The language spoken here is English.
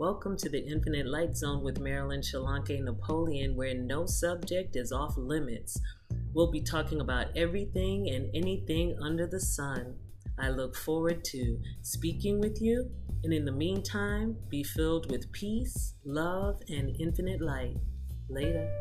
Welcome to the Infinite Light Zone with Marilyn Shalanke Napoleon, where no subject is off limits. We'll be talking about everything and anything under the sun. I look forward to speaking with you, and in the meantime, be filled with peace, love, and infinite light. Later.